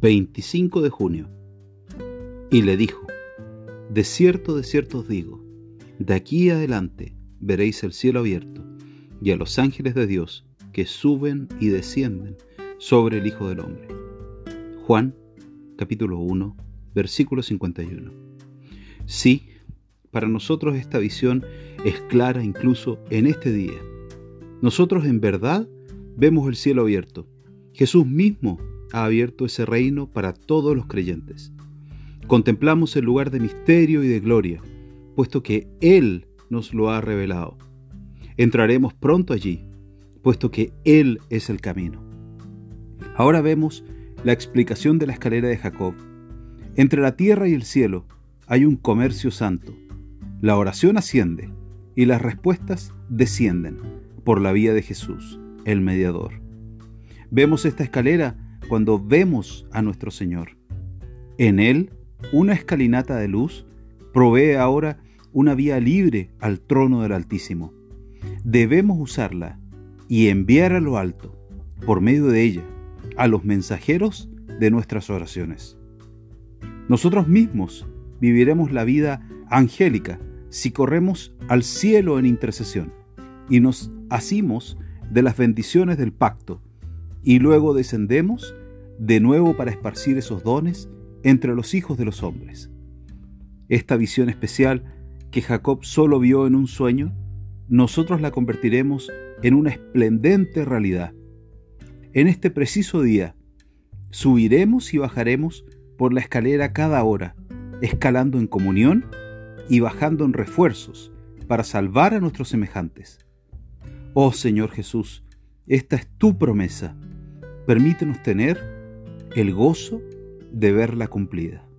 25 de junio. Y le dijo, De cierto, de cierto os digo, de aquí adelante veréis el cielo abierto y a los ángeles de Dios que suben y descienden sobre el Hijo del Hombre. Juan capítulo 1, versículo 51. Sí, para nosotros esta visión es clara incluso en este día. Nosotros en verdad vemos el cielo abierto. Jesús mismo ha abierto ese reino para todos los creyentes. Contemplamos el lugar de misterio y de gloria, puesto que Él nos lo ha revelado. Entraremos pronto allí, puesto que Él es el camino. Ahora vemos la explicación de la escalera de Jacob. Entre la tierra y el cielo hay un comercio santo. La oración asciende y las respuestas descienden por la vía de Jesús, el mediador. Vemos esta escalera cuando vemos a nuestro Señor. En Él, una escalinata de luz provee ahora una vía libre al trono del Altísimo. Debemos usarla y enviar a lo alto, por medio de ella, a los mensajeros de nuestras oraciones. Nosotros mismos viviremos la vida angélica si corremos al cielo en intercesión y nos asimos de las bendiciones del pacto y luego descendemos de nuevo para esparcir esos dones entre los hijos de los hombres. Esta visión especial que Jacob solo vio en un sueño, nosotros la convertiremos en una esplendente realidad. En este preciso día, subiremos y bajaremos por la escalera cada hora, escalando en comunión y bajando en refuerzos para salvar a nuestros semejantes. Oh Señor Jesús, esta es tu promesa. Permítenos tener el gozo de verla cumplida.